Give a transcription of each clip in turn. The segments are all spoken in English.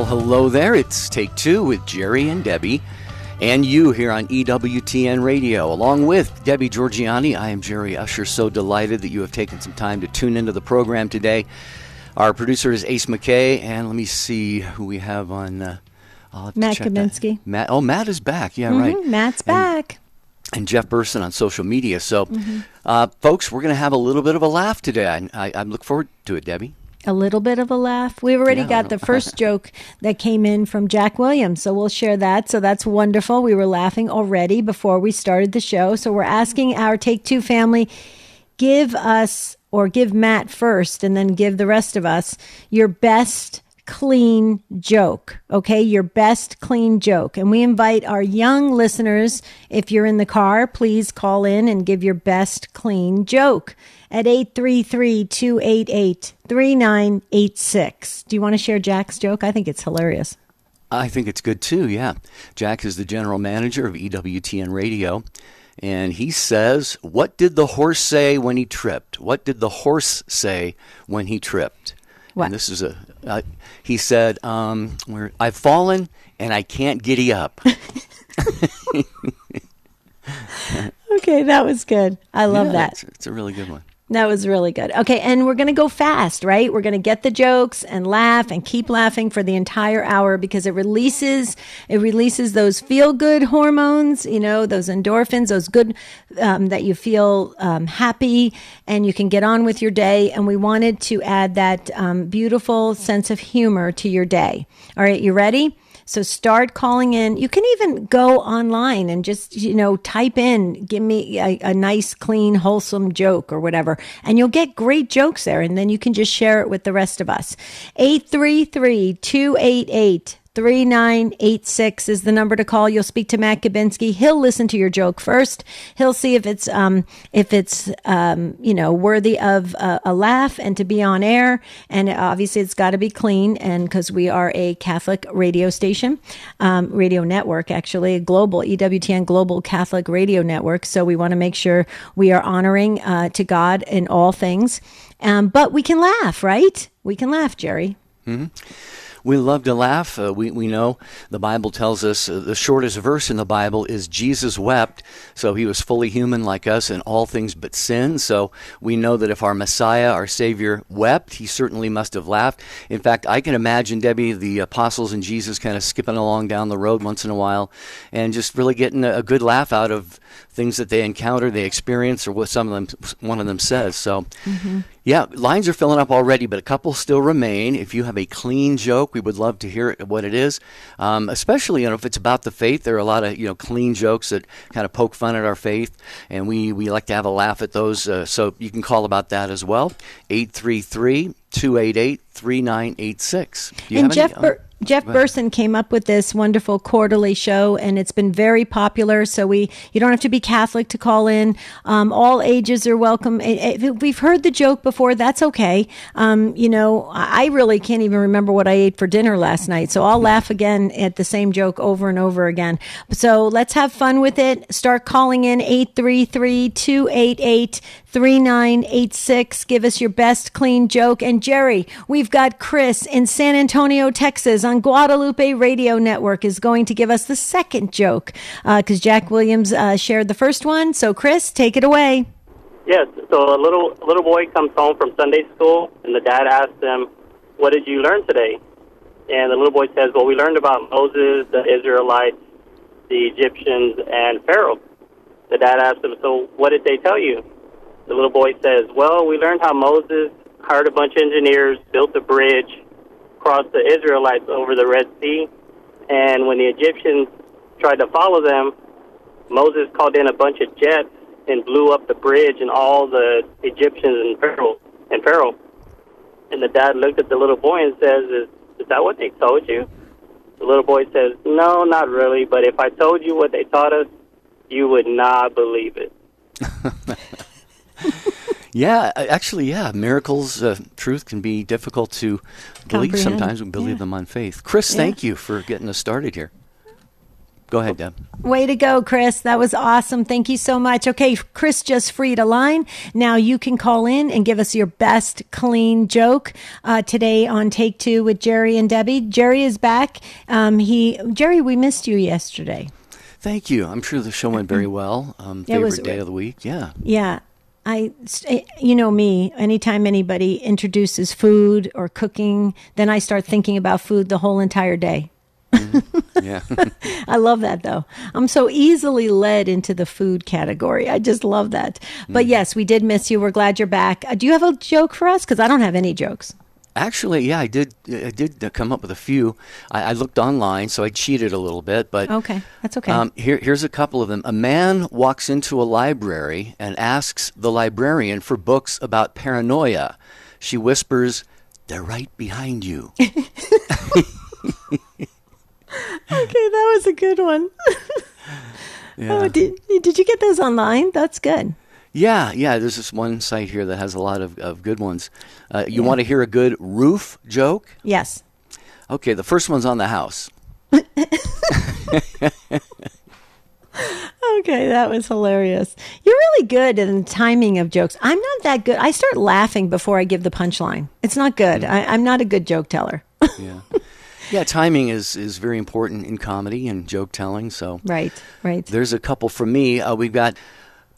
Well, hello there. It's Take Two with Jerry and Debbie, and you here on EWTN Radio. Along with Debbie Georgianni, I am Jerry Usher. So delighted that you have taken some time to tune into the program today. Our producer is Ace McKay, and let me see who we have on. Uh, Matt Kabinski. Matt, oh, Matt is back. Yeah, mm-hmm. right. Matt's and, back. And Jeff Burson on social media. So, mm-hmm. uh, folks, we're going to have a little bit of a laugh today. I, I, I look forward to it, Debbie a little bit of a laugh. We've already yeah. got the first joke that came in from Jack Williams, so we'll share that. So that's wonderful. We were laughing already before we started the show. So we're asking our Take Two family, give us or give Matt first and then give the rest of us your best clean joke. Okay. Your best clean joke. And we invite our young listeners, if you're in the car, please call in and give your best clean joke at 833 288 3986. Do you want to share Jack's joke? I think it's hilarious. I think it's good too, yeah. Jack is the general manager of EWTN Radio. And he says, What did the horse say when he tripped? What did the horse say when he tripped? What? And this is a. Uh, he said, um, I've fallen and I can't giddy up. okay, that was good. I love yeah, that. It's, it's a really good one. That was really good. Okay, and we're going to go fast, right? We're going to get the jokes and laugh and keep laughing for the entire hour because it releases it releases those feel good hormones, you know, those endorphins, those good um, that you feel um, happy and you can get on with your day. And we wanted to add that um, beautiful sense of humor to your day. All right, you ready? So start calling in. You can even go online and just, you know, type in, give me a, a, nice, clean, wholesome joke or whatever. And you'll get great jokes there. And then you can just share it with the rest of us. 833 288 3986 is the number to call. You'll speak to Matt Gabinski. He'll listen to your joke first. He'll see if it's, um, if it's, um, you know, worthy of a, a, laugh and to be on air. And obviously it's got to be clean. And because we are a Catholic radio station, um, radio network, actually a global EWTN global Catholic radio network. So we want to make sure we are honoring, uh, to God in all things. Um, but we can laugh, right? We can laugh, Jerry. Mm-hmm. We love to laugh. Uh, we, we know the Bible tells us uh, the shortest verse in the Bible is Jesus wept. So he was fully human like us in all things but sin. So we know that if our Messiah, our Savior, wept, he certainly must have laughed. In fact, I can imagine, Debbie, the apostles and Jesus kind of skipping along down the road once in a while and just really getting a, good laugh out of things that they encounter, they experience, or what some of them, one of them says. So, mm-hmm. Yeah, lines are filling up already, but a couple still remain. If you have a clean joke, we would love to hear what it is. Um, especially, you know, if it's about the faith, there are a lot of you know clean jokes that kind of poke fun at our faith, and we we like to have a laugh at those. Uh, so you can call about that as well. Eight three three 288 3986. And Jeff, any, Bur- Jeff Burson came up with this wonderful quarterly show, and it's been very popular. So we, you don't have to be Catholic to call in. Um, all ages are welcome. If we've heard the joke before, that's okay. Um, you know, I really can't even remember what I ate for dinner last night, so I'll laugh again at the same joke over and over again. So let's have fun with it. Start calling in 833 288 3986. Give us your best clean joke. And Jerry, we've got Chris in San Antonio, Texas on Guadalupe Radio Network is going to give us the second joke because uh, Jack Williams uh, shared the first one. So, Chris, take it away. Yes. So, a little little boy comes home from Sunday school, and the dad asks him, "What did you learn today?" And the little boy says, "Well, we learned about Moses, the Israelites, the Egyptians, and Pharaoh." The dad asks him, "So, what did they tell you?" The little boy says, Well, we learned how Moses hired a bunch of engineers, built a bridge, crossed the Israelites over the Red Sea, and when the Egyptians tried to follow them, Moses called in a bunch of jets and blew up the bridge and all the Egyptians and Pharaoh and Pharaoh. And the dad looked at the little boy and says, "Is is that what they told you?" The little boy says, "No, not really. But if I told you what they taught us, you would not believe it." yeah, actually, yeah. Miracles, uh, truth can be difficult to believe sometimes. We believe yeah. them on faith. Chris, yeah. thank you for getting us started here. Go ahead, Deb. Way to go, Chris. That was awesome. Thank you so much. Okay, Chris just freed a line. Now you can call in and give us your best clean joke uh, today on Take Two with Jerry and Debbie. Jerry is back. Um, he Jerry, we missed you yesterday. Thank you. I'm sure the show went very well. Um, It favorite was- day of the week. Yeah. Yeah. I, eh, you know me, anytime anybody introduces food or cooking, then I start thinking about food the whole entire day. Mm-hmm. Yeah. I love that though. I'm so easily led into the food category. I just love that. But mm. yes, we did miss you. We're glad you're back. Uh, do you have a joke for us? Because I don't have any jokes. Actually, yeah, I did. I did come up with a few. I, I looked online, so I cheated a little bit. But Okay, that's okay. Um, here, here's a couple of them. A man walks into a library and asks the librarian for books about paranoia. She whispers, "They're right behind you." okay, that was a good one. Yeah. Oh, did, did you get those online? That's good. Yeah, yeah. There's this one site here that has a lot of, of good ones. Uh, you want to hear a good roof joke? Yes. Okay, the first one's on the house. Okay, that was hilarious. You're really good in the timing of jokes. I'm not that good. I start laughing before I give the punchline. It's not good. I, I'm not a good joke teller. Yeah, yeah. Timing is is very important in comedy and joke telling. So right, right. There's a couple from me. Uh, we've got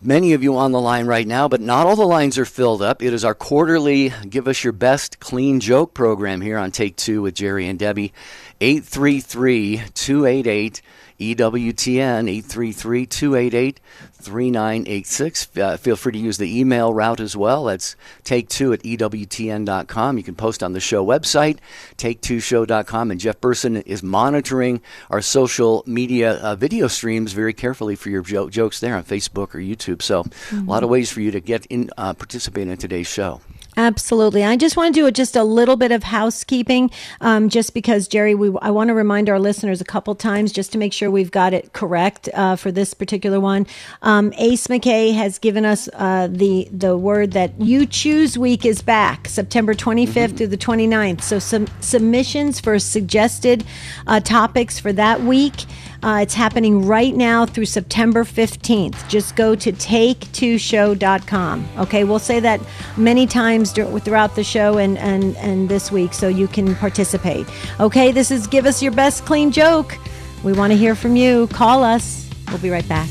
many of you on the line right now, but not all the lines are filled up. It is our quarterly Give Us Your Best Clean Joke program here on Take Two with Jerry and Debbie. 833 288 EWTN 833 288 3986. Uh, Feel free to use the email route as well. That's take two at EWTN.com. You can post on the show website, take2show.com. And Jeff Burson is monitoring our social media uh, video streams very carefully for your jo- jokes there on Facebook or YouTube. So, a lot of ways for you to get in, uh, participate in today's show. Absolutely. I just want to do just a little bit of housekeeping, um, just because Jerry, we I want to remind our listeners a couple times just to make sure we've got it correct uh, for this particular one. Um, Ace McKay has given us uh, the the word that you choose week is back, September 25th through the 29th. So some submissions for suggested uh, topics for that week. Uh, it's happening right now through September 15th. Just go to take2show.com. Okay, we'll say that many times throughout the show and, and, and this week so you can participate. Okay, this is Give Us Your Best Clean Joke. We want to hear from you. Call us. We'll be right back.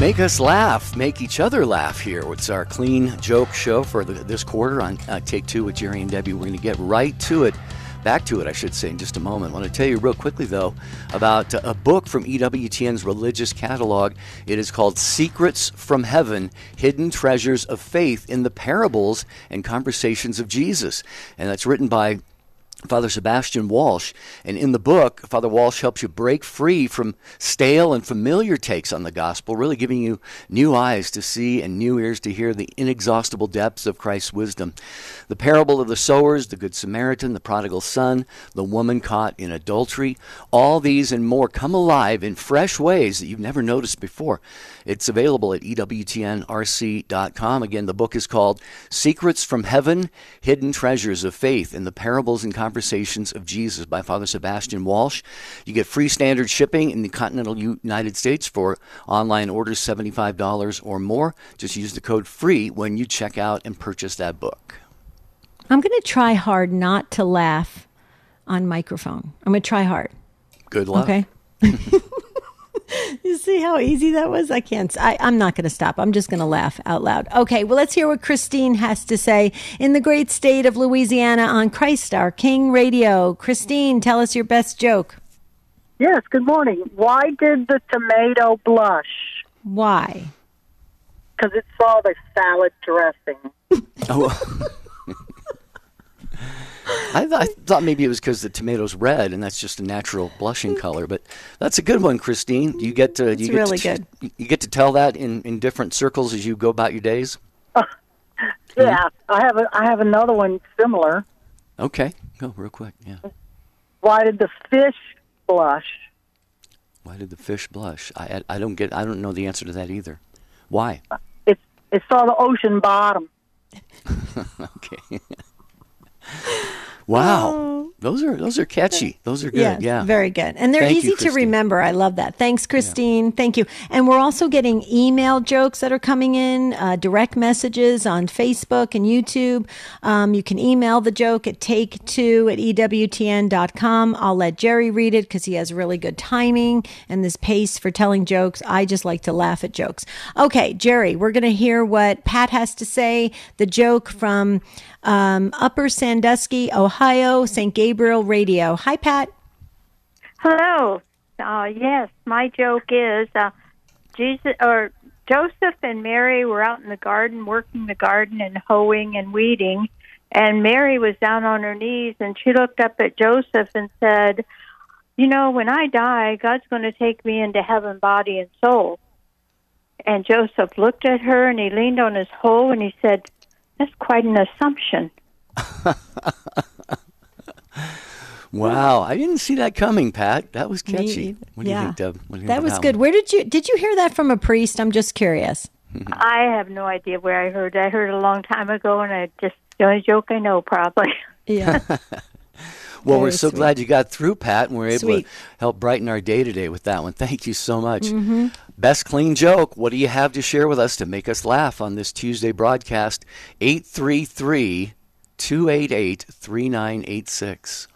Make us laugh, make each other laugh here. It's our clean joke show for the, this quarter on uh, Take Two with Jerry and Debbie. We're going to get right to it, back to it, I should say, in just a moment. I want to tell you real quickly, though, about a book from EWTN's religious catalog. It is called Secrets from Heaven Hidden Treasures of Faith in the Parables and Conversations of Jesus. And that's written by Father Sebastian Walsh. And in the book, Father Walsh helps you break free from stale and familiar takes on the gospel, really giving you new eyes to see and new ears to hear the inexhaustible depths of Christ's wisdom. The parable of the sowers, the Good Samaritan, the prodigal son, the woman caught in adultery, all these and more come alive in fresh ways that you've never noticed before. It's available at EWTNRC.com. Again, the book is called Secrets from Heaven Hidden Treasures of Faith in the Parables and Conversations of Jesus by Father Sebastian Walsh. You get free standard shipping in the continental United States for online orders $75 or more. Just use the code FREE when you check out and purchase that book. I'm going to try hard not to laugh on microphone. I'm going to try hard. Good luck. Okay. you see how easy that was? I can't. I, I'm not going to stop. I'm just going to laugh out loud. Okay. Well, let's hear what Christine has to say in the great state of Louisiana on Christ Our King Radio. Christine, tell us your best joke. Yes, good morning. Why did the tomato blush? Why? Because it saw the salad dressing. Oh. I, th- I thought maybe it was because the tomato's red, and that's just a natural blushing color. But that's a good one, Christine. You get to you get really to, good. You get to tell that in, in different circles as you go about your days. Yeah, I have a, I have another one similar. Okay, go real quick. Yeah. Why did the fish blush? Why did the fish blush? I I- I don't get. I don't know the answer to that either. Why? It it saw the ocean bottom. Okay. Wow. Those are those are catchy. Those are good. Yeah. Very good. And they're Thank you, easy to remember. I love that. Thanks, Christine. Thank you. And we're also getting email jokes that are coming in, uh, direct messages on Facebook and YouTube. Um, you can email the joke at take two at EWTN.com. I'll let Jerry read it because he has really good timing and this pace for telling jokes. I just like to laugh at jokes. Okay, Jerry, we're going to hear what Pat has to say. The joke from um, Upper Sandusky, Ohio, St. Gabriel Radio. Hi, Pat. Hello. Uh, yes, my joke is uh, Jesus or Joseph and Mary were out in the garden working the garden and hoeing and weeding, and Mary was down on her knees and she looked up at Joseph and said, "You know, when I die, God's going to take me into heaven, body and soul." And Joseph looked at her and he leaned on his hoe and he said, "That's quite an assumption." Wow. I didn't see that coming, Pat. That was catchy. What do you think, Deb? You That about was one? good. Where did you did you hear that from a priest? I'm just curious. I have no idea where I heard. it. I heard a long time ago, and I just the only joke I know probably. Yeah. Well, we're so sweet. glad you got through, Pat, and we're able Sweet. to help brighten our day today with that one. Thank you so much. Mm-hmm. Best clean joke. What do you have to share with us to make us laugh on this Tuesday broadcast? 833 288 3986.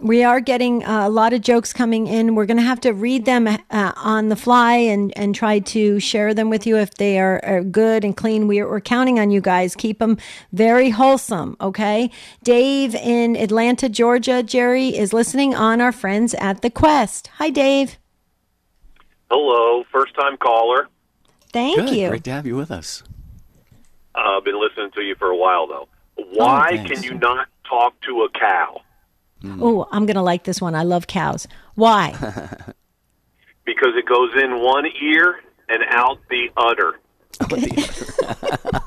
we are getting uh, a lot of jokes coming in. We're going to have to read them uh, on the fly and, and try to share them with you if they are, are good and clean. We're, we're counting on you guys. Keep them very wholesome, okay? Dave in Atlanta, Georgia, Jerry is listening on our friends at the Quest. Hi, Dave. Hello, first time caller. Thank Good. you. Great to have you with us. Uh, I've been listening to you for a while though. Why Oh, can you not talk to a cow? Oh, I'm going to like this one. I love cows. Why? Because it goes in one ear and out the udder.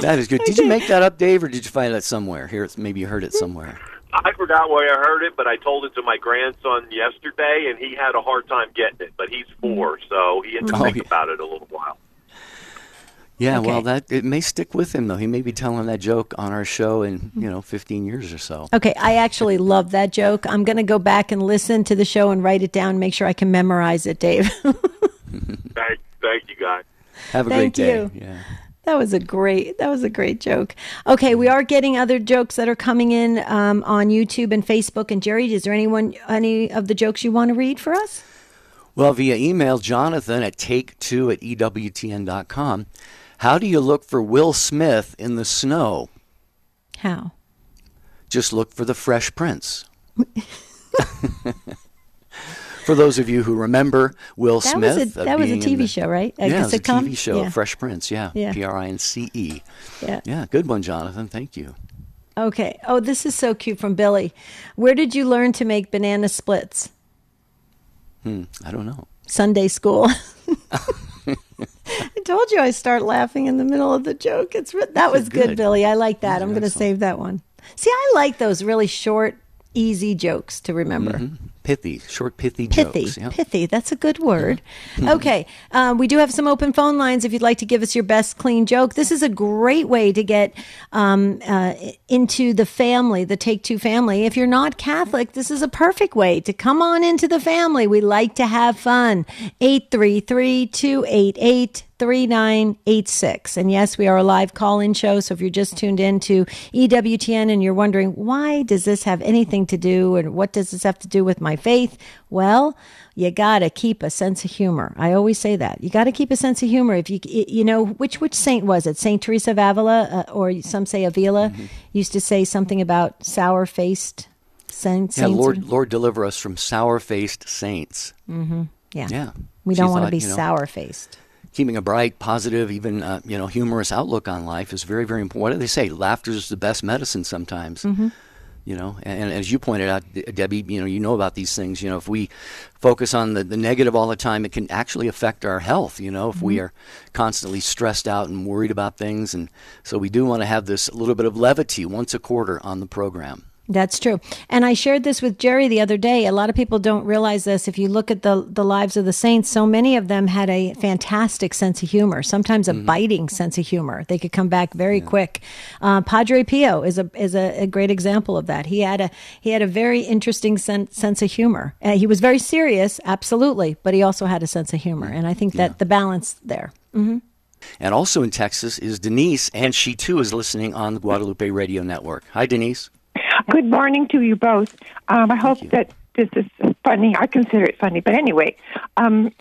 That is good. Did you make that up, Dave, or did you find that somewhere? Here, maybe you heard it somewhere. I forgot where I heard it, but I told it to my grandson yesterday, and he had a hard time getting it. But he's four, so he had to Oh, think yeah. about it a little while. Yeah, Okay. well, that it may stick with him though. He may be telling that joke on our show in you know 15 years or so. Okay, I actually love that joke. I'm going to go back and listen to the show and write it down, make sure I can memorize it, Dave. Thank, thank you, guys. Have a Thank great day. you. Yeah. That was a great. That was a great joke. Okay, we are getting other jokes that are coming in um, on YouTube and Facebook. And Jerry, is there anyone any of the jokes you want to read for us? Well, via email, Jonathan at take2 at E EWTN.com. How do you look for Will Smith in the snow? How? Just look for the Fresh Prince. for those of you who remember Will That Smith, was a uh, that was a TV the- show, right? yeah, it was a sitcom? TV show, Yeah. Fresh Prince. Yeah, Yeah. P R I N C E. yeah. Yeah, good one, Jonathan. Thank you. Okay. Oh, this is so cute from Billy. Where did you learn to make banana splits? Hmm, I don't know. Sunday school. I told you I start laughing in the middle of the joke. It's that was good, good. Billy. I like that. I'm going to save that one. See, I like those really short, easy jokes to remember. Pithy, short, pithy, Pithy, jokes. Yeah. pithy. That's a good word. okay, um, we do have some open phone lines. If you'd like to give us your best clean joke, this is a great way to get um, uh, into the family, the Take Two family. If you're not Catholic, this is a perfect way to come on into the family. We like to have fun. 833 288 3986. And yes, we are a live call in show. So if you're just tuned in to EWTN and you're wondering, why does this have anything to do and what does this have to do with my faith? Well, you got to keep a sense of humor. I always say that. You got to keep a sense of humor. If you, you know, which, which saint was it? Saint Teresa of Avila, uh, or some say Avila, used to say something about sour faced saints. Yeah, Lord, Lord, deliver us from sour-faced saints. yeah. Yeah, We don't want to be you know, sour faced. Keeping a bright, positive, even uh, you know, humorous outlook on life is very, very important. What do they say? Laughter is the best medicine. Sometimes, Mm-hmm. you know, and, and as you pointed out, Debbie, you know, you know about these things. You know, if we focus on the, the negative all the time, it can actually affect our health. You know, if we Mm-hmm. are constantly stressed out and worried about things, and so we do want to have this little bit of levity once a quarter on the program. That's true. And I shared this with Jerry the other day. A lot of people don't realize this. If you look at the, the lives of the saints, so many of them had a fantastic sense of humor, sometimes a biting sense of humor. They could come back very quick. Uh, Padre Pio is a is a, a great example of that. He had a he had a very interesting sen- sense of humor. Uh, he was very serious, absolutely, but he also had a sense of humor. And I think that the balance there. And also in Texas is Denise, and she too is listening on the Guadalupe Radio Network. Hi, Denise. Good morning to you both. Um, I hope that this is funny. I consider it funny, but anyway, um,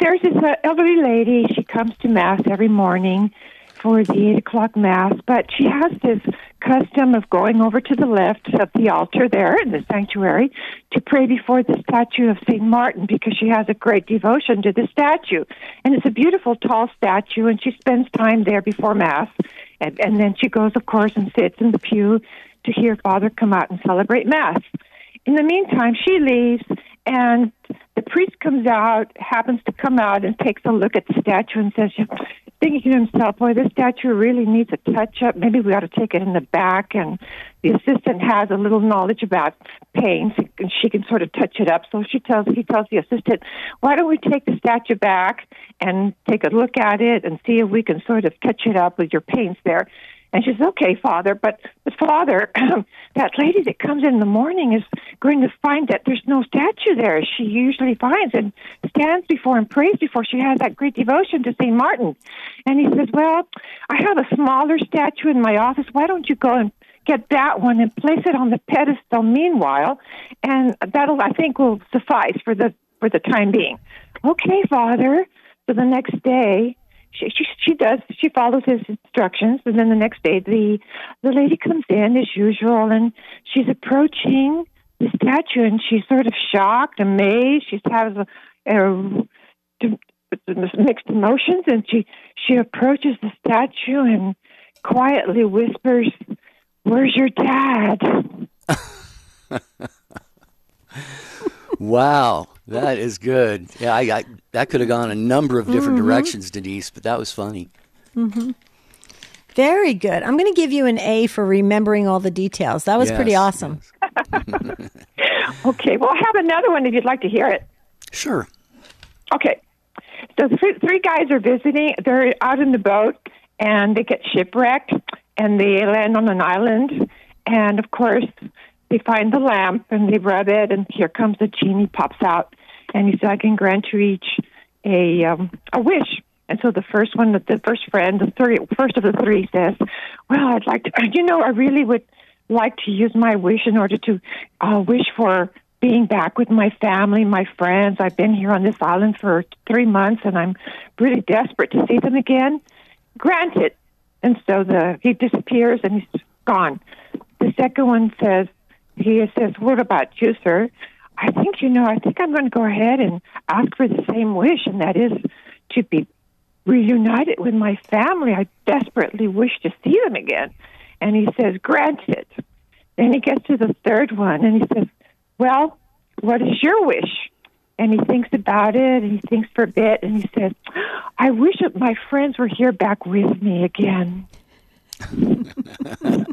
there's this uh, elderly lady. She comes to mass every morning for the eight o'clock mass, but she has this custom of going over to the left of the altar there in the sanctuary to pray before the statue of Saint Martin because she has a great devotion to the statue, and it's a beautiful tall statue, and she spends time there before mass, and, and then she goes, of course, and sits in the pew to hear Father come out and celebrate Mass. In the meantime, she leaves, and the priest comes out, happens to come out, and takes a look at the statue and says, thinking to himself, boy, this statue really needs a touch up. Maybe we ought to take it in the back. And the assistant has a little knowledge about paints, and she can sort of touch it up. So she tells he tells the assistant, why don't we take the statue back and take a look at it and see if we can sort of touch it up with your paints there. And she says, "Okay, Father, but but Father, um, that lady that comes in the morning is going to find that there's no statue there. She usually finds and stands before and prays before. She has that great devotion to Saint Martin." And he says, "Well, I have a smaller statue in my office. Why don't you go and get that one and place it on the pedestal meanwhile, and that'll I think will suffice for the for the time being." Okay, Father. So the next day she, she she does. She follows his instructions. And then the next day the the lady comes in as usual and she's approaching the statue and she's sort of shocked amazed. She has a, a, mixed emotions and she she approaches the statue and quietly whispers where's your dad Wow, that is good. Yeah, I, I that could have gone a number of different Mm-hmm. directions, Denise, but that was funny. Very good. I'm going to give you an A for remembering all the details. That was pretty Yes, awesome. okay well i have another one if you'd like to hear it Sure. Okay. So three, three guys are visiting. They're out in the boat and they get shipwrecked and they land on an island. And of course, they find the lamp and they rub it, and here comes the genie, pops out, and he says, I can grant you each a, um, a wish. And so the first one, the first friend, the three, first of the three says, Well, I'd like to, you know, I really would like to use my wish in order to uh, wish for being back with my family, my friends. I've been here on this island for three months, and I'm really desperate to see them again. Granted. And so the he disappears and he's gone. The second one says, he says, "What about you, sir?" I think you know. I think I'm going to go ahead and ask for the same wish, and that is to be reunited with my family. I desperately wish to see them again. And he says, "Granted." Then he gets to the third one, and he says, well, what is your wish? And he thinks about it and he thinks for a bit and he says, I wish that my friends were here back with me again.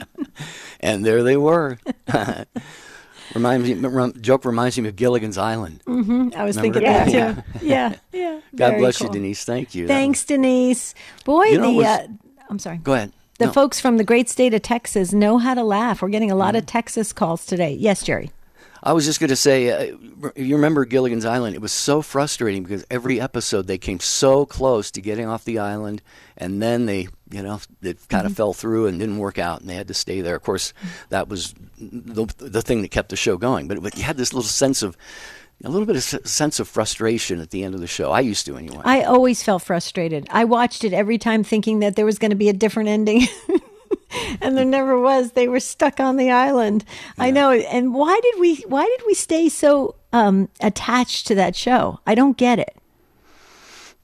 And there they were. reminds me, joke reminds me of Gilligan's Island. I was Remember thinking that too. Yeah, yeah. God Very bless cool. you, Denise. Thank you. Thanks, Denise. Boy, You know, the was- uh, I'm sorry. go ahead. The No. folks from the great state of Texas know how to laugh. We're getting a Mm-hmm. lot of Texas calls today. Yes, Jerry. I was just going to say, uh, you remember Gilligan's Island? It was so frustrating because every episode they came so close to getting off the island, and then they, you know, it kind Mm-hmm. of fell through and didn't work out, and they had to stay there. Of course, that was the, the thing that kept the show going. But, but you had this little sense of, a little bit of sense of frustration at the end of the show. I used to anyway. I always felt frustrated. I watched it every time thinking that there was going to be a different ending. and there never was. They were stuck on the island. I know. And why did we why did we stay so um, attached to that show? I don't get it.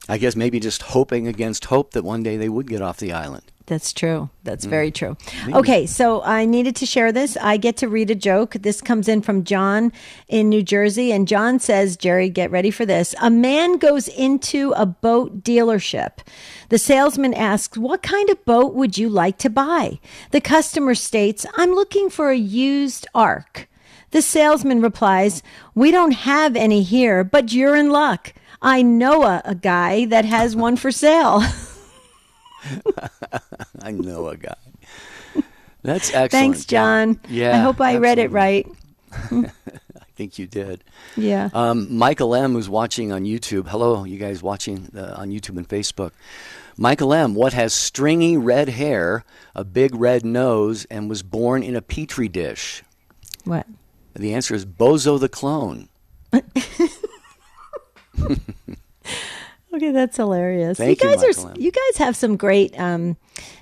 I guess maybe just hoping against hope that one day they would get off the island. That's true. That's hmm. very true. Okay, so I needed to share this. I get to read a joke. This comes in from John in New Jersey. And John says, Jerry, get ready for this. A man goes into a boat dealership. The salesman asks, What kind of boat would you like to buy? The customer states, I'm looking for a used ark. The salesman replies, We don't have any here, but you're in luck. I know a, a guy that has one for sale. I know a guy. That's excellent. Thanks, John. Yeah. I hope I read it right. I think you did. Yeah. Um, Michael M, who's watching on YouTube. Hello, you guys watching uh, on YouTube and Facebook. Michael M, what has stringy red hair, a big red nose, and was born in a petri dish? what? The answer is Bozo the clone. Okay, that's hilarious. Thank you, guys Michael are you guys have some great um,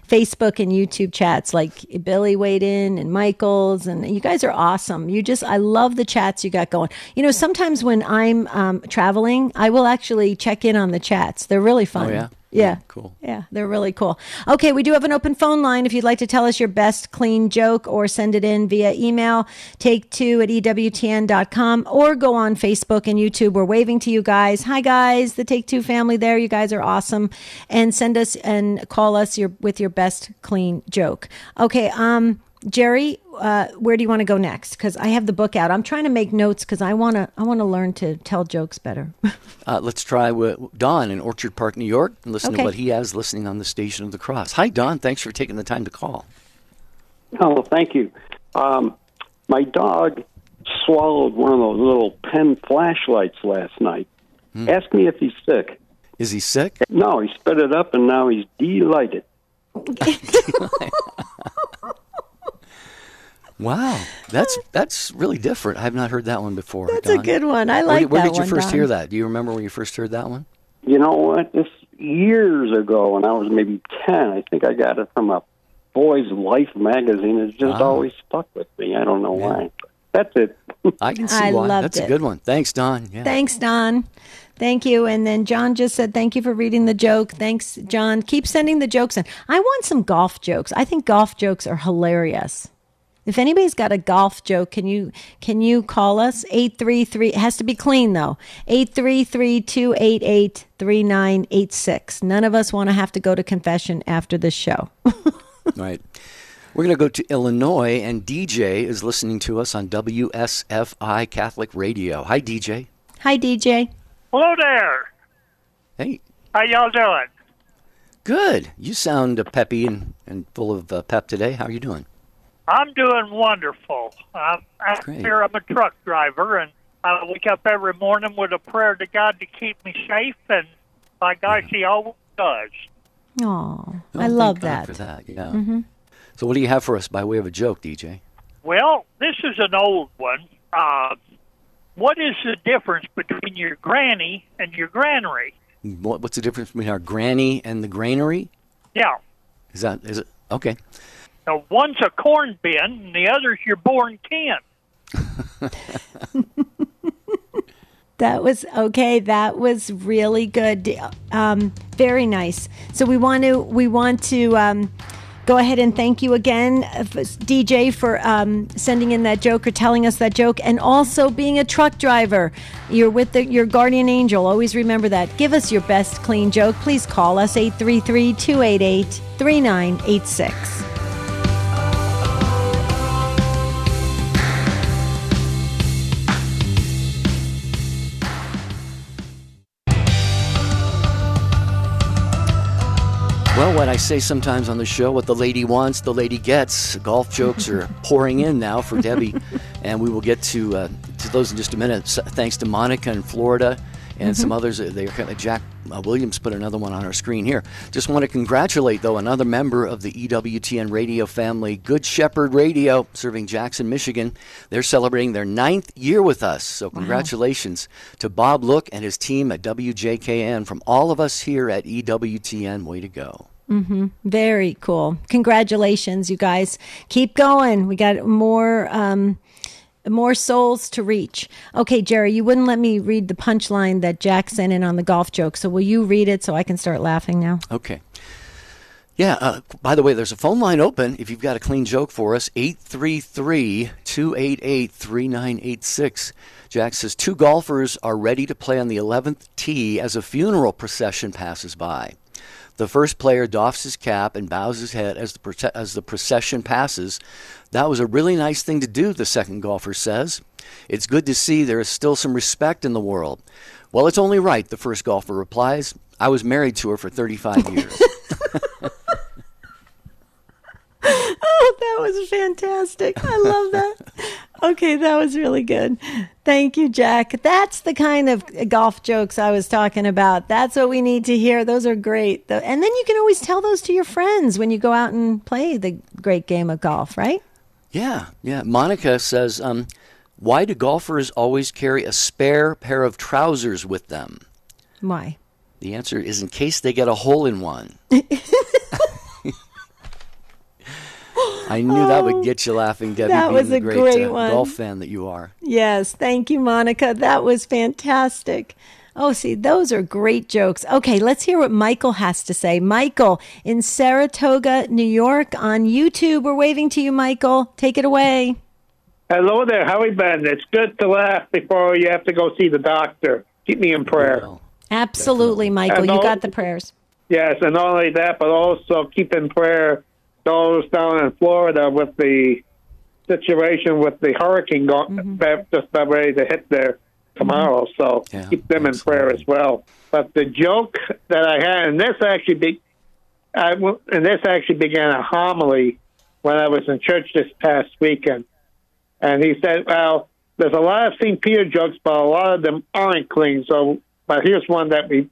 Facebook and YouTube chats like Billy weighed in and Michaels and you guys are awesome. You just I love the chats you got going. You know, sometimes when I'm um, traveling, I will actually check in on the chats. They're really fun. Oh, yeah? Yeah. Cool. Yeah, they're really cool. Okay, we do have an open phone line if you'd like to tell us your best clean joke or send it in via email, take two at EWTN.com or go on Facebook and YouTube. We're waving to you guys. Hi guys, the Take Two family there. You guys are awesome. And send us and call us your with your best clean joke. Okay, um Jerry, uh, where do you want to go next? Because I have the book out. I'm trying to make notes because I want to. I want to learn to tell jokes better. Uh, let's try with Don in Orchard Park, New York, and listen Okay. to what he has listening on the Station of the Cross. Hi, Don. Thanks for taking the time to call. Oh, thank you. Um, my dog swallowed one of those little pen flashlights last night. Ask me if he's sick. Is he sick? No, he spit it up, and now he's delighted. Wow, that's that's really different. I have not heard that one before. That's a good one. I like did- Where that did you one, first Don. hear that? Do you remember when you first heard that one? You know what? This years ago, when I was maybe ten, I think I got it from a Boys Life magazine. It's just Ah. always stuck with me. I don't know why. That's it. I can see I why. loved That's it. a good one. Thanks, Don. Yeah. Thanks, Don. Thank you. And then John just said, thank you for reading the joke. Thanks, John. Keep sending the jokes in. I want some golf jokes. I think golf jokes are hilarious. If anybody's got a golf joke, can you can you call us? 833 it has to be clean though. 833-288-3986. None of us want to have to go to confession after this show. Right. We're going to go to Illinois, and DJ is listening to us on WSFI Catholic Radio. Hi, DJ. Hi DJ. Hello there. Hey, How y'all doing? good. You sound uh, peppy and, and full of uh, pep today. How are you doing? I'm doing wonderful. I'm, I'm Great. here. I'm a truck driver, and I wake up every morning with a prayer to God to keep me safe, and by gosh, He always does. Oh, I thank love God that. For that, yeah. So, what do you have for us by way of a joke, DJ? Well, this is an old one. Uh, what is the difference between your granny and your granary? What, what's the difference between our granny and the granary? Yeah. Is that is it? Okay. Now, one's a corn bin, and the other's your born can. That was okay. That was really good. Um, very nice. So we want to we want to um, go ahead and thank you again, uh, DJ, for um, sending in that joke or telling us that joke, and also being a truck driver. You're with the, your guardian angel. Always remember that. Give us your best clean joke. Please call us 833 288 3986. Well, what I say sometimes on the show, what the lady wants, the lady gets. Golf jokes are pouring in now for Debbie, and we will get to uh, to those in just a minute. S thanks to Monica in Florida and some others. uh, They are Jack uh, Williams put another one on our screen here. Just want to congratulate though another member of the EWTN radio family, Good Shepherd Radio, serving Jackson, Michigan. They're celebrating their ninth year with us. So congratulations to Bob Look and his team at WJKN. From all of us here at EWTN, way to go. Mm-hmm. Very cool. Congratulations, you guys. Keep going. We got more um more souls to reach. Okay, Jerry, you wouldn't let me read the punchline that Jack sent in on the golf joke. So will you read it so I can start laughing now? Okay. Yeah, uh, by the way, there's a phone line open if you've got a clean joke for us 833 288 3986. Jack says two golfers are ready to play on the 11th tee as a funeral procession passes by. The first player doffs his cap and bows his head as the, proce- as the procession passes. That was a really nice thing to do, the second golfer says. It's good to see there is still some respect in the world. Well, it's only right, the first golfer replies. I was married to her for 35 years. Oh, that was fantastic. I love that. Okay, that was really good. Thank you, Jack. That's the kind of golf jokes I was talking about. That's what we need to hear. Those are great. And then you can always tell those to your friends when you go out and play the great game of golf, right? Yeah, yeah. Monica says, um, why do golfers always carry a spare pair of trousers with them? Why? The answer is in case they get a hole in one. I knew that would get you laughing, Debbie. That being was the a great, great uh, one. golf fan that you are. Yes, thank you, Monica. That was fantastic. Oh, see, those are great jokes. Okay, let's hear what Michael has to say. Michael in Saratoga, New York on YouTube. We're waving to you, Michael. Take it away. Hello there, how have you been? It's good to laugh before you have to go see the doctor. Keep me in prayer. Absolutely, Michael. And You all- got the prayers. Yes, and not only that, but also keep in prayer those down in Florida with the situation with the hurricane going, mm-hmm. about- just about ready to hit there tomorrow. Mm-hmm. So keep them in prayer as well. But the joke that I had, and this actually be, I, w- and this actually began a homily when I was in church this past weekend. And he said, "Well, there's a lot of St. Peter jokes, but a lot of them aren't clean. So, but here's one that we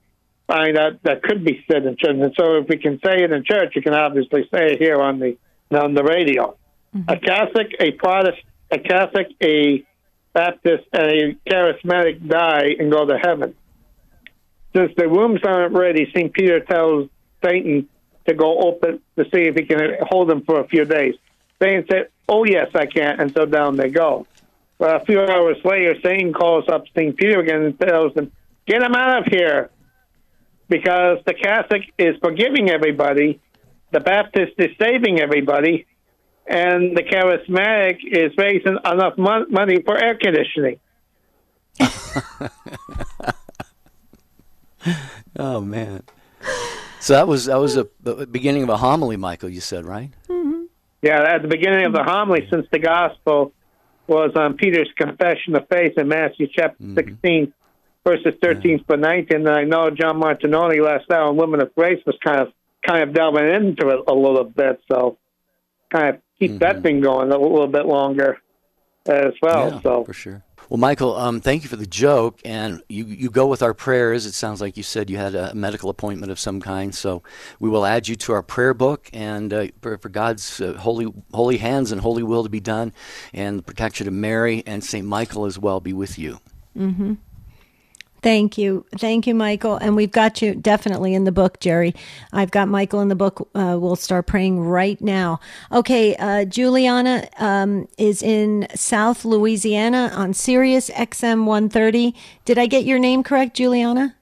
find out that could be said in church. And so, if we can say it in church, you can obviously say it here on the on the radio. Mm-hmm. A Catholic, a Protestant, a Catholic, a Baptist, and a Charismatic die and go to heaven. Since the wombs aren't ready, St. Peter tells Satan to go open to see if he can hold them for a few days. Satan said, "Oh yes, I can," and so down they go. Well, a few hours later, Satan calls up St. Peter again and tells him, "Get him out of here," because the Catholic is forgiving everybody, the Baptist is saving everybody, and the Charismatic is raising enough mon- money for air conditioning. Oh man. So that was that was a the beginning of a homily, Michael. You said right? Mm-hmm. Yeah, at the beginning of the homily, since the gospel was on Peter's confession of faith in Matthew chapter mm-hmm. 16, verses 13 to 19. And I know John Martinoni last hour on Women of Grace was kind of kind of delving into it a little bit, so kind of keep that thing going a little bit longer as well. Yeah, so for sure. Well, Michael, um, thank you for the joke, and you, you go with our prayers. It sounds like you said you had a medical appointment of some kind, so we will add you to our prayer book, and uh, for, for God's uh, holy holy hands and holy will to be done, and the protection of Mary and Saint Michael as well be with you. Mm-hmm. Thank you. Thank you, Michael. And we've got you definitely in the book, Jerry. I've got Michael in the book. Uh, we'll start praying right now. Okay. Uh, Juliana um, is in South Louisiana on Sirius XM 130. Did I get your name correct, Juliana?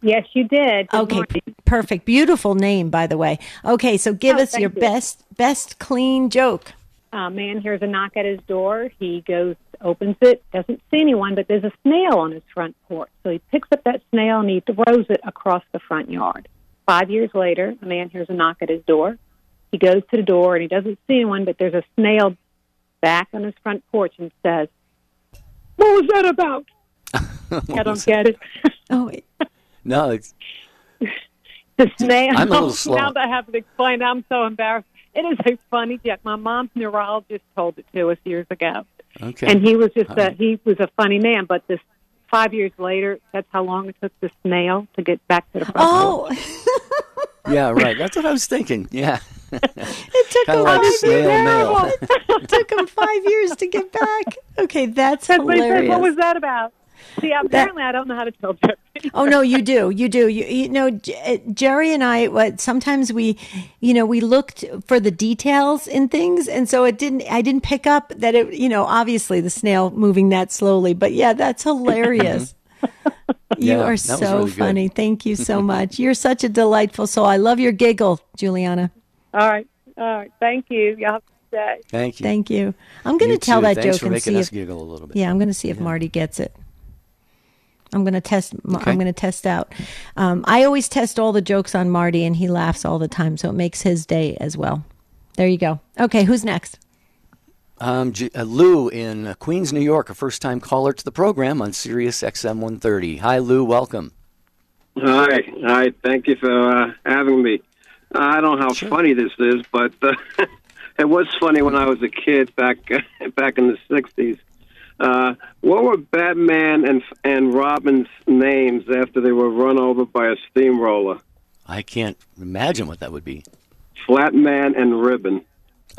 Yes, you did. Good okay, p- perfect. Beautiful name, by the way. Okay, so give Oh, us your you. best best clean joke. A man hears a knock at his door. He goes, opens it, doesn't see anyone, but there's a snail on his front porch. So he picks up that snail and he throws it across the front yard. Five years later, a man hears a knock at his door. He goes to the door and he doesn't see anyone, but there's a snail back on his front porch and says, "What was that about?" I don't get it. oh, No, it's, The snail. I'm a little slow. Now that I have to explain, I'm so embarrassed. It is a funny joke. My mom's neurologist told it to us years ago, okay. and he was just a, he was a funny man. But this five years later, that's how long it took the snail to get back to the front. Oh, yeah, right. That's what I was thinking. Yeah. it took Kinda him like five snail mail. years. it took him five years to get back. Okay, that's That's what he said. hilarious. What was that about? See, apparently I don't know how to tell jokes. oh no, you do, you do. You, you know, J- uh, Jerry and I. What sometimes we, you know, we looked for the details in things, and so it didn't. I didn't pick up that it. You know, obviously the snail moving that slowly, but yeah, that's hilarious. You Yeah, are so really good. funny. Thank you so much. You're such a delightful soul. I love your giggle, Juliana. All right. All right. Thank you. Y'all have a good. Thank you. Thank you. I'm going to tell too. that Thanks joke for and see us if giggle a little bit. yeah, I'm going to see if Marty gets it. I'm going to test. Okay. I'm going to test out. Um, I always test all the jokes on Marty, and he laughs all the time, so it makes his day as well. There you go. Okay, who's next? Um, J- uh, Lou in uh, Queens, New York, a first-time caller to the program on Sirius XM 130. Hi, Lou. Welcome. Hi, hi. Thank you for uh, having me. I don't know how funny this is, but uh, it was funny when I was a kid back back in the '60s. Uh, what were Batman and and Robin's names after they were run over by a steamroller? I can't imagine what that would be. Flatman and Ribbon.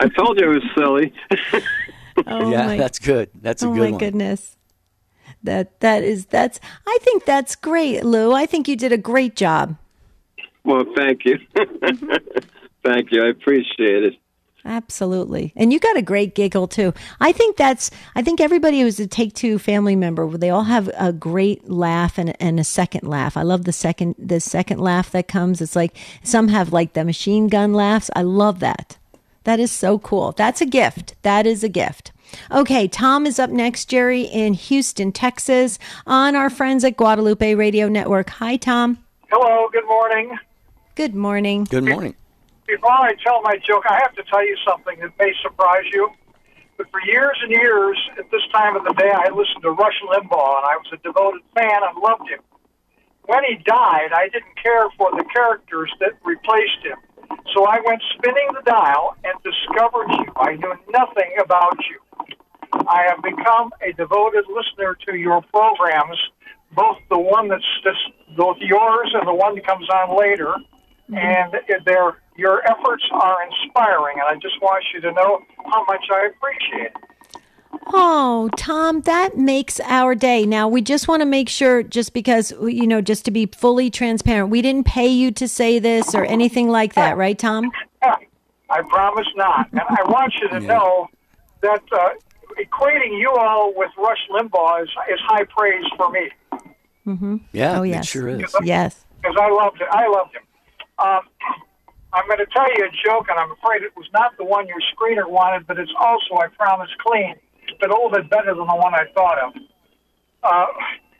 I told you it was silly. Oh yeah, my- that's good. That's a good one. oh good my one. goodness. That that is that's. I think that's great, Lou. I think you did a great job. well, thank you, thank you. I appreciate it. Absolutely. And you got a great giggle too. I think that's I think everybody who's a Take Two family member, they all have a great laugh and, and a second laugh. I love the second the second laugh that comes. It's like some have like the machine gun laughs. I love that. That is so cool. That's a gift. That is a gift. Okay, Tom is up next, Jerry, in Houston, Texas, on our friends at Guadalupe Radio Network. Hi, Tom. Hello, good morning. Good morning. Good morning. Before I tell my joke, I have to tell you something that may surprise you. But for years and years, at this time of the day, I listened to Rush Limbaugh, and I was a devoted fan and loved him. When he died, I didn't care for the characters that replaced him. So I went spinning the dial and discovered you. I knew nothing about you. I have become a devoted listener to your programs, both the one that's just both yours and the one that comes on later. And their your efforts are inspiring, and I just want you to know how much I appreciate it. Oh, Tom, that makes our day. Now, we just want to make sure, just because, you know, just to be fully transparent, we didn't pay you to say this or anything like that, right, Tom? I promise not. And I want you to know that uh, equating you all with Rush Limbaugh is, is high praise for me Mm-hmm. Yeah, Oh, it yes. sure is. Yes. because I loved it. I loved him. Um, I'm going to tell you a joke, and I'm afraid it was not the one your screener wanted, but it's also, I promise, clean, but a little bit better than the one I thought of. Uh,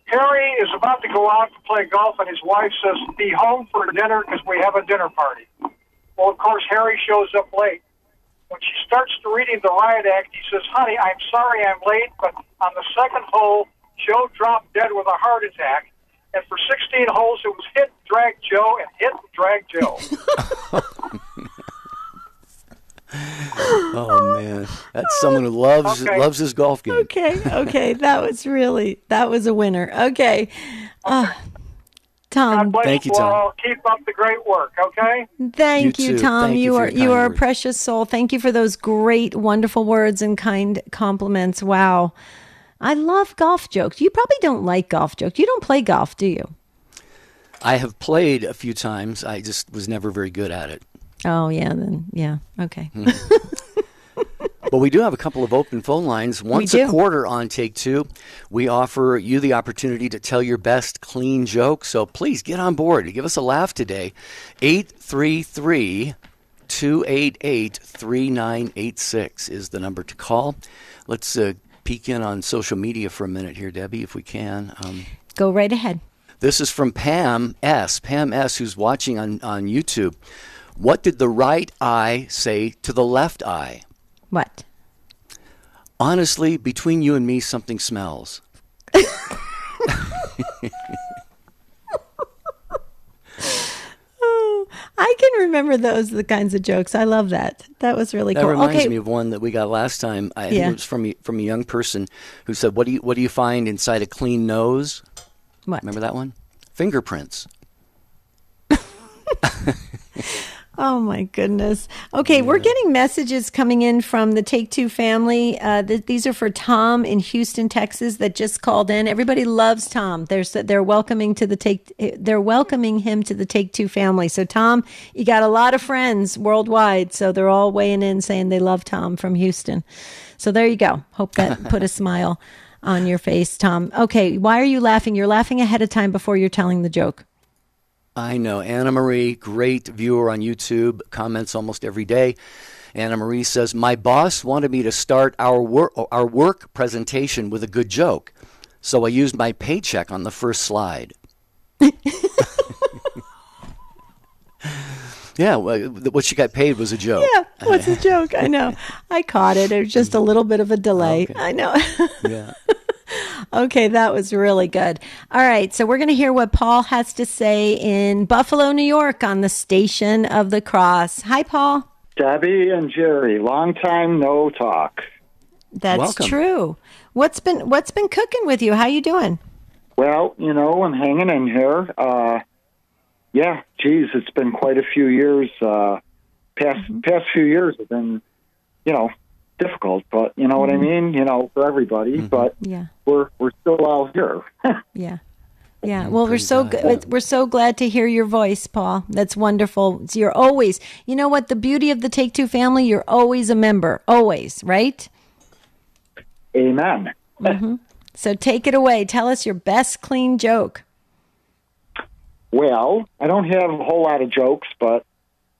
Harry is about to go out to play golf, and his wife says, Be home for dinner because we have a dinner party. Well, of course, Harry shows up late. When she starts to reading the riot act, he says, Honey, I'm sorry I'm late, but on the second hole, Joe dropped dead with a heart attack. And for 16 holes, it was hit, and drag Joe, and hit, and drag Joe. Oh man, that's someone who loves Okay. loves his golf game. Okay, okay. that was really, that was a winner. Okay. Uh, Tom. Bless Thank you, you Tom. all. Keep up the great work, okay? Thank You you. Tom. Thank you, you are you kind are a precious soul. Thank you for those great, wonderful words and kind compliments. Wow. I love golf jokes. You probably don't like golf jokes. You don't play golf, do you? I have played a few times. I just was never very good at it. Oh yeah, then yeah. Okay. But we do have a couple of open phone lines. Once a quarter on Take Two, we offer you the opportunity to tell your best clean joke. So please get on board. Give us a laugh today. 833 288 3986 is the number to call. Let's uh, peek in on social media for a minute here, Debbie, if we can. Um, Go right ahead. this is from Pam S. Pam S., who's watching on, on YouTube. What did the right eye say to the left eye? What? Honestly, between you and me, something smells. Oh, I can remember those the kinds of jokes. I love that. That was really That cool. reminds okay. me of one that we got last time. I Yeah. it was from a, from a young person who said, "What do you what do you find inside a clean nose?" What? Remember that one? Fingerprints. Oh my goodness. Okay, we're getting messages coming in from the Take Two family. Uh, th- these are for Tom in Houston, Texas, that just called in. Everybody loves Tom. They're they're welcoming to the Take. They're welcoming him to the Take Two family. So Tom, you got a lot of friends worldwide. So they're all weighing in saying they love Tom from Houston. So there you go. Hope that put a smile on your face, Tom. Okay, why are you laughing? You're laughing ahead of time before you're telling the joke. I know. Anna Marie, great viewer on YouTube, comments almost every day. Anna Marie says, My boss wanted me to start our work, our work presentation with a good joke. So I used my paycheck on the first slide. yeah, what she got paid was a joke. Yeah, what's a joke? I know. I caught it. It was just a little bit of a delay. Okay. I know. yeah. Okay, that was really good. All right, so we're going to hear what Paul has to say in Buffalo, New York on the Station of the Cross. Hi, Paul. Debbie and Jerry, long time no talk. That's Welcome. true. What's been what's been cooking with you? How you doing? Well, you know, I'm hanging in here. Uh, yeah, geez, it's been quite a few years. Uh, past Mm-hmm. past few years have been, you know, difficult, but you know what I mean. You know, for everybody. But Mm-hmm. Yeah. we're we're still out here. Yeah. Yeah. Well, we're so good. We're so glad to hear your voice, Paul. That's wonderful. You're always, you know what? The beauty of the Take Two family, you're always a member. Always, right? Amen. hmm So take it away. Tell us your best clean joke. Well, I don't have a whole lot of jokes, but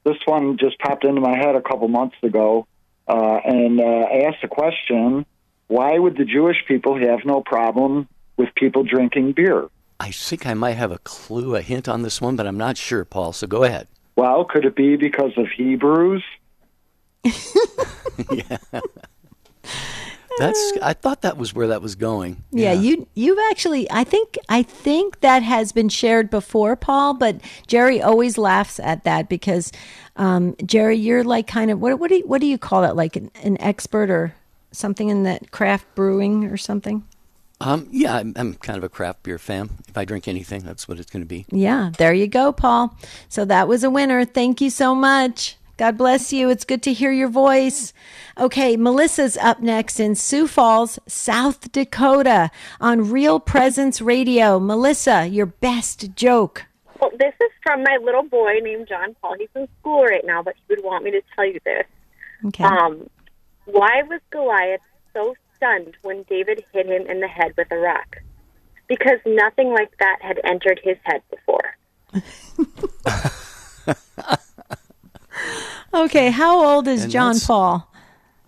this one just popped into my head a couple months ago, uh, and uh, I asked the question: Why would the Jewish people have no problem with people drinking beer? I think I might have a clue, a hint on this one, but I'm not sure, Paul. So go ahead. Well, could it be because of Hebrews? yeah. That's. I thought that was where that was going. Yeah, you you've actually I think I think that has been shared before, Paul, but Jerry always laughs at that because um, Jerry, you're like kind of what what do you, what do you call it? Like an, an expert or something in that craft brewing or something? Um, yeah, I'm, I'm kind of a craft beer fan. If I drink anything, that's what it's going to be. Yeah, there you go, Paul. So that was a winner. Thank you so much. God bless you. It's good to hear your voice. Okay, Melissa's up next in Sioux Falls, South Dakota on Real Presence Radio. Melissa, your best joke. Well, this is from my little boy named John Paul. He's in school right now, but he would want me to tell you this. Okay. Um, why was Goliath so stunned when David hit him in the head with a rock? Because nothing like that had entered his head before. Okay, how old is And John that's- Paul?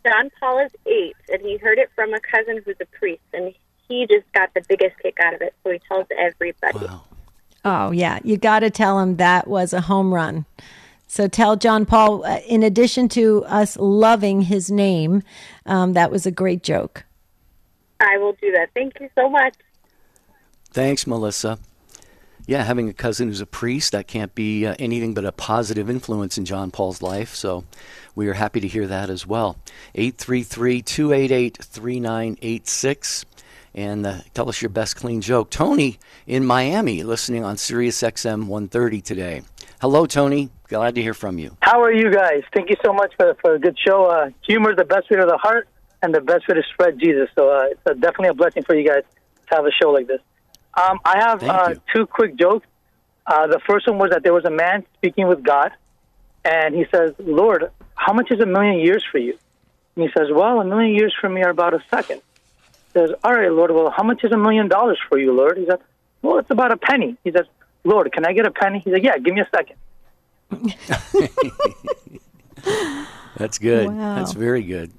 John Paul is eight, and he heard it from a cousin who's a priest, and he just got the biggest kick out of it. So he tells everybody. Oh, yeah. You got to tell him that was a home run. So tell John Paul, uh, in addition to us loving his name, um, that was a great joke. I will do that. Thank you so much. Thanks, Melissa. Yeah, having a cousin who's a priest, that can't be uh, anything but a positive influence in John Paul's life. So we are happy to hear that as well. 833 288 3986. And uh, tell us your best clean joke. Tony in Miami, listening on Sirius XM 130 today. Hello, Tony. Glad to hear from you. How are you guys? Thank you so much for, for a good show. Uh, humor is the best way to the heart and the best way to spread Jesus. So uh, it's a, definitely a blessing for you guys to have a show like this. Um, I have uh, two quick jokes. Uh, the first one was that there was a man speaking with God, and he says, Lord, how much is a million years for you? And he says, Well, a million years for me are about a second. He says, All right, Lord, well, how much is a million dollars for you, Lord? He says, Well, it's about a penny. He says, Lord, can I get a penny? He said, Yeah, give me a second. That's good. Wow. That's very good.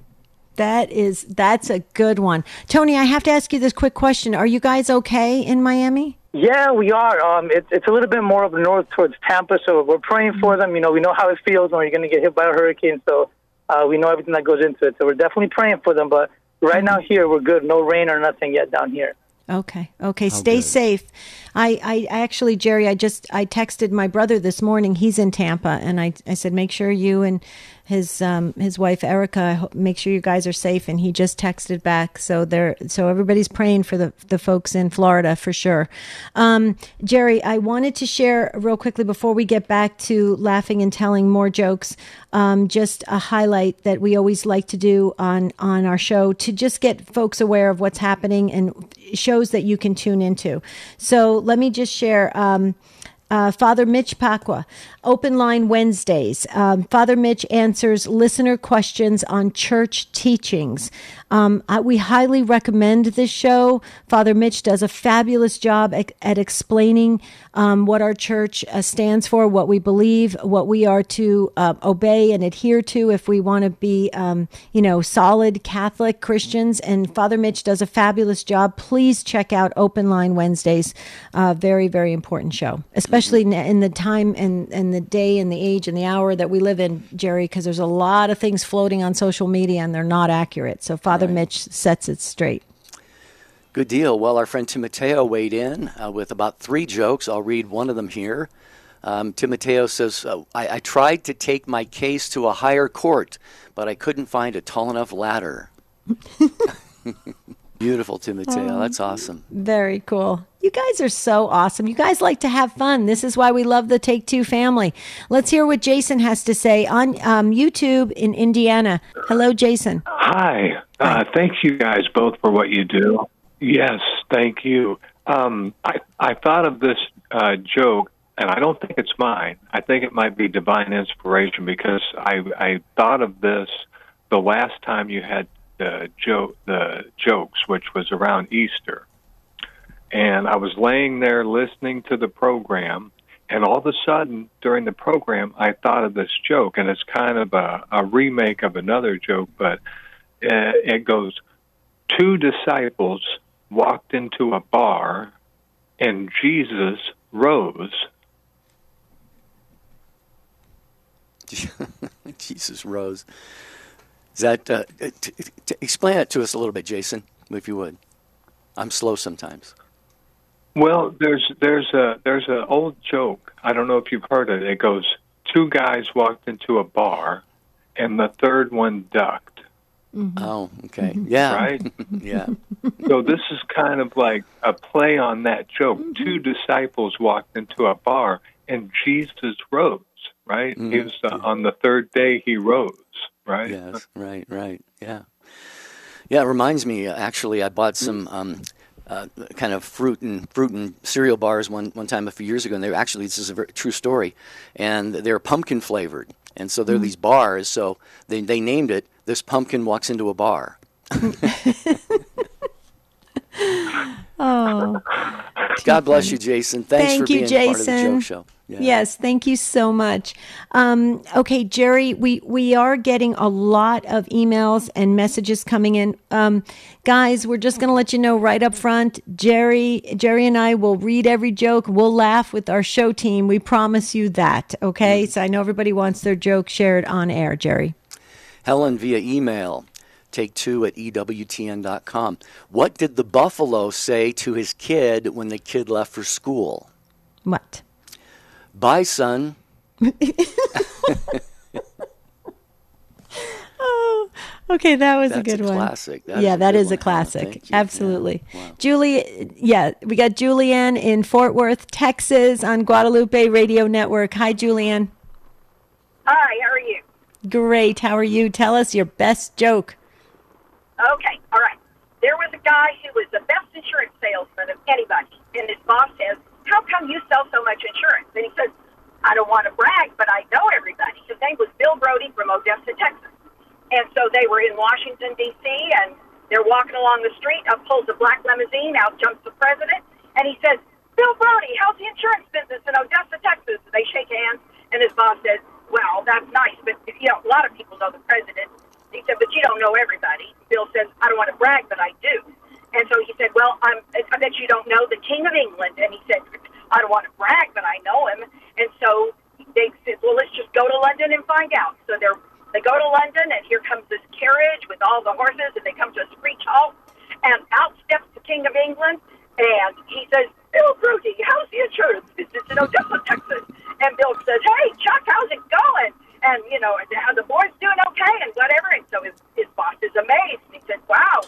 That is that's a good one. Tony, I have to ask you this quick question. Are you guys okay in Miami? Yeah, we are. Um, it's it's a little bit more up north towards Tampa, so we're praying for them. You know, we know how it feels when you're going to get hit by a hurricane, so uh, we know everything that goes into it. So we're definitely praying for them. But right now here, we're good. No rain or nothing yet down here. Okay. Okay. Stay safe. I, I I actually, Jerry, I just I texted my brother this morning. He's in Tampa, and I I said make sure you and his um his wife Erica make sure you guys are safe. And he just texted back. So they're so everybody's praying for the the folks in Florida for sure. Um, Jerry, I wanted to share real quickly before we get back to laughing and telling more jokes. Um, just a highlight that we always like to do on on our show to just get folks aware of what's happening and shows that you can tune into. So let me just share. Um, uh, Father Mitch Pacwa, Open Line Wednesdays. Um, Father Mitch answers listener questions on church teachings. Um, I, we highly recommend this show. Father Mitch does a fabulous job at, at explaining um, what our church uh, stands for, what we believe, what we are to uh, obey and adhere to if we want to be, um, you know, solid Catholic Christians. And Father Mitch does a fabulous job. Please check out Open Line Wednesdays. Uh, very, very important show, especially in- in the time and, and the day and the age and the hour that we live in, Jerry, because there's a lot of things floating on social media and they're not accurate. So Father Mitch sets it straight. Good deal. Well, our friend Timoteo weighed in uh, with about three jokes. I'll read one of them here. Um, Timoteo says, uh, I, I tried to take my case to a higher court, but I couldn't find a tall enough ladder. Beautiful, Timoteo. Oh. That's awesome. Very cool. You guys are so awesome. You guys like to have fun. This is why we love the Take Two family. Let's hear what Jason has to say on um, YouTube in Indiana. Hello, Jason. Hi. Uh, thank you guys both for what you do. Yes, thank you. Um, I, I thought of this uh, joke, and I don't think it's mine. I think it might be divine inspiration because I, I thought of this the last time you had the joke, the jokes, which was around Easter, and I was laying there listening to the program, and all of a sudden during the program, I thought of this joke, and it's kind of a, a remake of another joke, but uh, it goes two disciples walked into a bar and Jesus rose. Jesus rose. Is that uh, t- t- explain it to us a little bit, Jason, if you would? I'm slow sometimes. Well, there's there's a there's an old joke. I don't know if you've heard it. It goes two guys walked into a bar and the third one ducked. Oh, okay. Yeah. Right? yeah. so this is kind of like a play on that joke. Two disciples walked into a bar and Jesus rose, right? He was uh, on the third day he rose, right? Yes. Right. Right. Yeah. Yeah. It reminds me. uh, Actually, I bought some. Um, uh, kind of fruit and fruit and cereal bars one one time a few years ago, and they were actually this is a very true story, and they're pumpkin flavored, and so they're Mm. these bars. So they they named it "This Pumpkin Walks into a Bar." Oh, God bless you, Jason. Thanks thank for you, being Jason. part of the joke show. Yeah. Yes, thank you so much. Um, okay, Jerry, we we are getting a lot of emails and messages coming in. Um, guys, we're just going to let you know right up front. Jerry, Jerry, and I will read every joke. We'll laugh with our show team. We promise you that. Okay, Mm-hmm. so I know everybody wants their joke shared on air. Jerry. Helen via email, take two at EWTN.com. What did the buffalo say to his kid when the kid left for school? What? Bye, son. Oh, okay, that was a That's a good one. classic. That is yeah, a that is a one, Helen. classic. Thank you. Absolutely. Julie, yeah, we got Julianne in Fort Worth, Texas on Guadalupe Radio Network. Hi, Julianne. Hi, how are you? Great. How are you? Tell us your best joke. Okay, all right. There was a guy who was the best insurance salesman of anybody, and his boss says, "How come you sell so much insurance?" And he says, "I don't want to brag, but I know everybody." His name was Bill Brody from Odessa, Texas, and so they were in Washington D.C. and they're walking along the street. Up pulls a black limousine. Out jumps the president, and he says, "Bill Brody, how's the insurance business in Odessa, Texas?" They shake hands, and his boss says, "Well, that's nice, but you know, a lot of people know the president." He said, "But you don't know everybody." Bill says, "I don't want to brag, but I do." And so he said, "Well, I'm, I bet you don't know the King of England." And he said, "I don't want to brag, but I know him." And so they said, "Well, let's just go to London and find out." So they're they go to London, and here comes this carriage with all the horses, and they come to a screech halt, and out steps the King of England, and he says, "Bill Brody, how's the insurance business in Odessa, Texas?" And Bill says, "Hey, Chuck, how's it going?" And you know, the boys doing okay and whatever. And so his his boss is amazed, and he said, "Wow."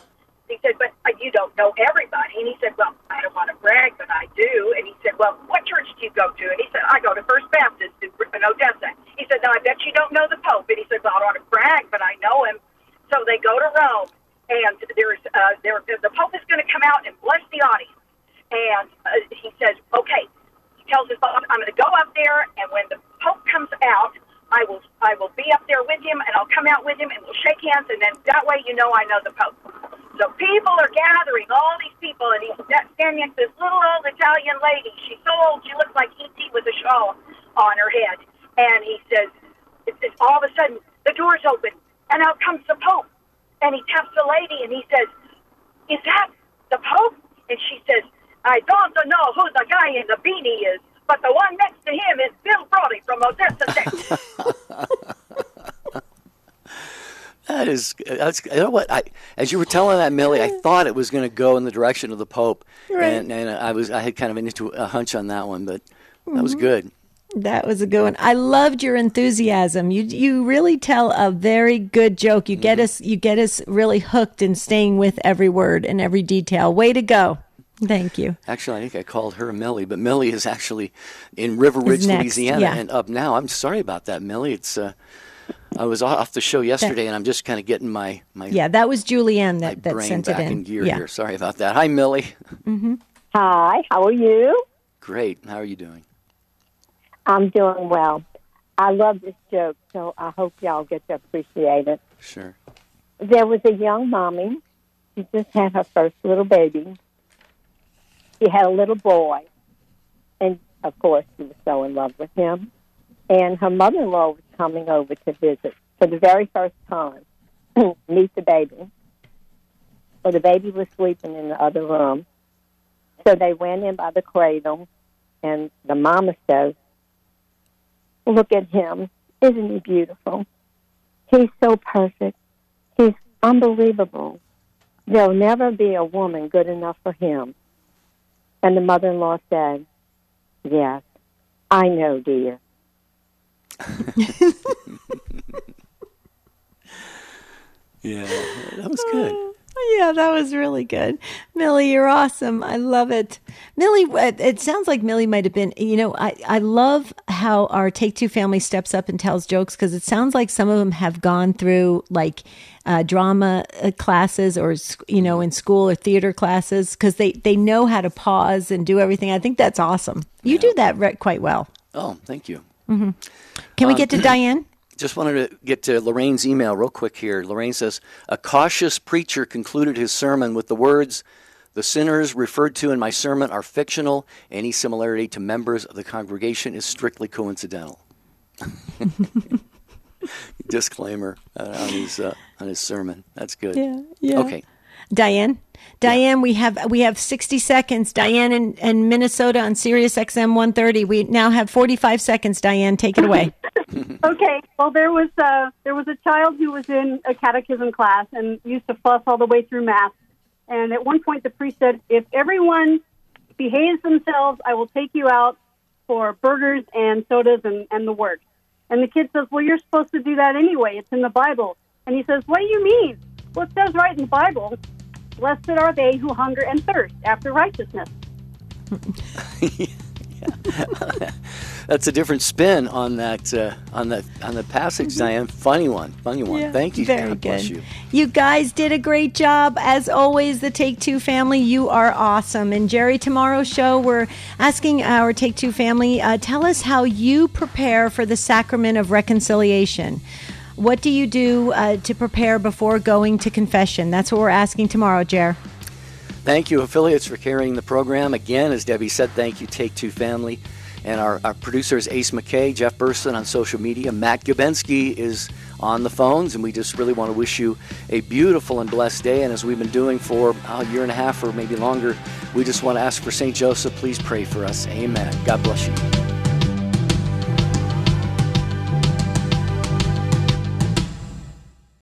He said, "But you don't know everybody." And he said, "Well, I don't want to brag, but I do." And he said, "Well, what church do you go to?" And he said, "I go to First Baptist in in Odessa." He said, "Now I bet you don't know the Pope." And he said, "Well, I don't want to brag, but I know him." So they go to Rome, and there's uh, there the Pope is going to come out and bless the audience. And uh, he says, "Okay." He tells his boss, I'm going to go up there, and when the Pope comes out, I will I will be up there with him, and I'll come out with him, and we'll shake hands, and then that way you know I know the Pope. So people are gathering, all these people, and he's standing next to this little old Italian lady. She's so old, she looks like E.T. with a shawl on her head. And he says, it's, it's all of a sudden, the door's open, and out comes the Pope. And he taps the lady, and he says, is that the Pope? And she says, I don't know who the guy in the beanie is, but the one next to him is Bill Brody from Odessa, Texas. That is, that's, you know what? I, as you were telling that, Millie, I thought it was going to go in the direction of the Pope, Right. and, and I was, I had kind of an into a hunch on that one, but that was Mhm. good. That was a good one. I loved your enthusiasm. You you really tell a very good joke. You Mm-hmm. get us you get us really hooked and staying with every word and every detail. Way to go. Thank you. Actually, I think I called her Millie, but Millie is actually in River Ridge, Louisiana, yeah. and up now. I'm sorry about that, Millie. It's, uh, I was off the show yesterday, and I'm just kind of getting my my Yeah, that was Julianne that, that brain sent back it in. in gear yeah. here. Sorry about that. Hi, Millie. Mm-hmm. Hi, how are you? Great. How are you doing? I'm doing well. I love this joke, so I hope y'all get to appreciate it. Sure. There was a young mommy. She just had her first little baby. She had a little boy. And, of course, she was so in love with him. And her mother in law was coming over to visit for the very first time, meet the baby. Well, the baby was sleeping in the other room. So they went in by the cradle, and the mama says, Look at him. Isn't he beautiful? He's so perfect. He's unbelievable. There'll never be a woman good enough for him. And the mother in law said, Yes, I know, dear. Yeah, that was good. Yeah, that was really good. Millie, you're awesome. I love it. Millie, it it sounds like Millie might have been, you know, I, I love how our Take Two family steps up and tells jokes because it sounds like some of them have gone through like uh, drama uh, classes or, you know, in school or theater classes because they, they know how to pause and do everything. I think that's awesome. You do that re- quite well. Oh, thank you. Hmm Can we Um, get to Diane? Just wanted to get to Lorraine's email real quick here. Lorraine says A cautious preacher concluded his sermon with the words The sinners referred to in my sermon are fictional. Any similarity to members of the congregation is strictly coincidental. Disclaimer uh, on his uh, on his sermon. That's good. Yeah, yeah. Okay. Diane, Diane, we have we have sixty seconds. Diane in, in Minnesota on Sirius XM one thirty. We now have forty five seconds. Diane, take it away. okay. Well, there was uh, there was a child who was in a catechism class and used to fuss all the way through math. And at one point, the priest said, "If everyone behaves themselves, I will take you out for burgers and sodas and, and the works." And the kid says, "Well, you're supposed to do that anyway. It's in the Bible." And he says, "What do you mean?" Well, it says right in the Bible, "Blessed are they who hunger and thirst after righteousness." That's a different spin on that uh, on that on the passage, Diane. Funny one, funny one. Yeah, Thank you. very God bless good. you. You guys did a great job. As always, the Take Two family, you are awesome. And Jerry, tomorrow's show, we're asking our Take Two family, uh, tell us how you prepare for the sacrament of reconciliation. What do you do uh, to prepare before going to confession? That's what we're asking tomorrow, Jer. Thank you, affiliates, for carrying the program. Again, as Debbie said, thank you, Take Two Family. And our, our producers, Ace McKay, Jeff Burson on social media. Matt Gabensky is on the phones, and we just really want to wish you a beautiful and blessed day. And as we've been doing for a year and a half or maybe longer, we just want to ask for St. Joseph, please pray for us. Amen. God bless you.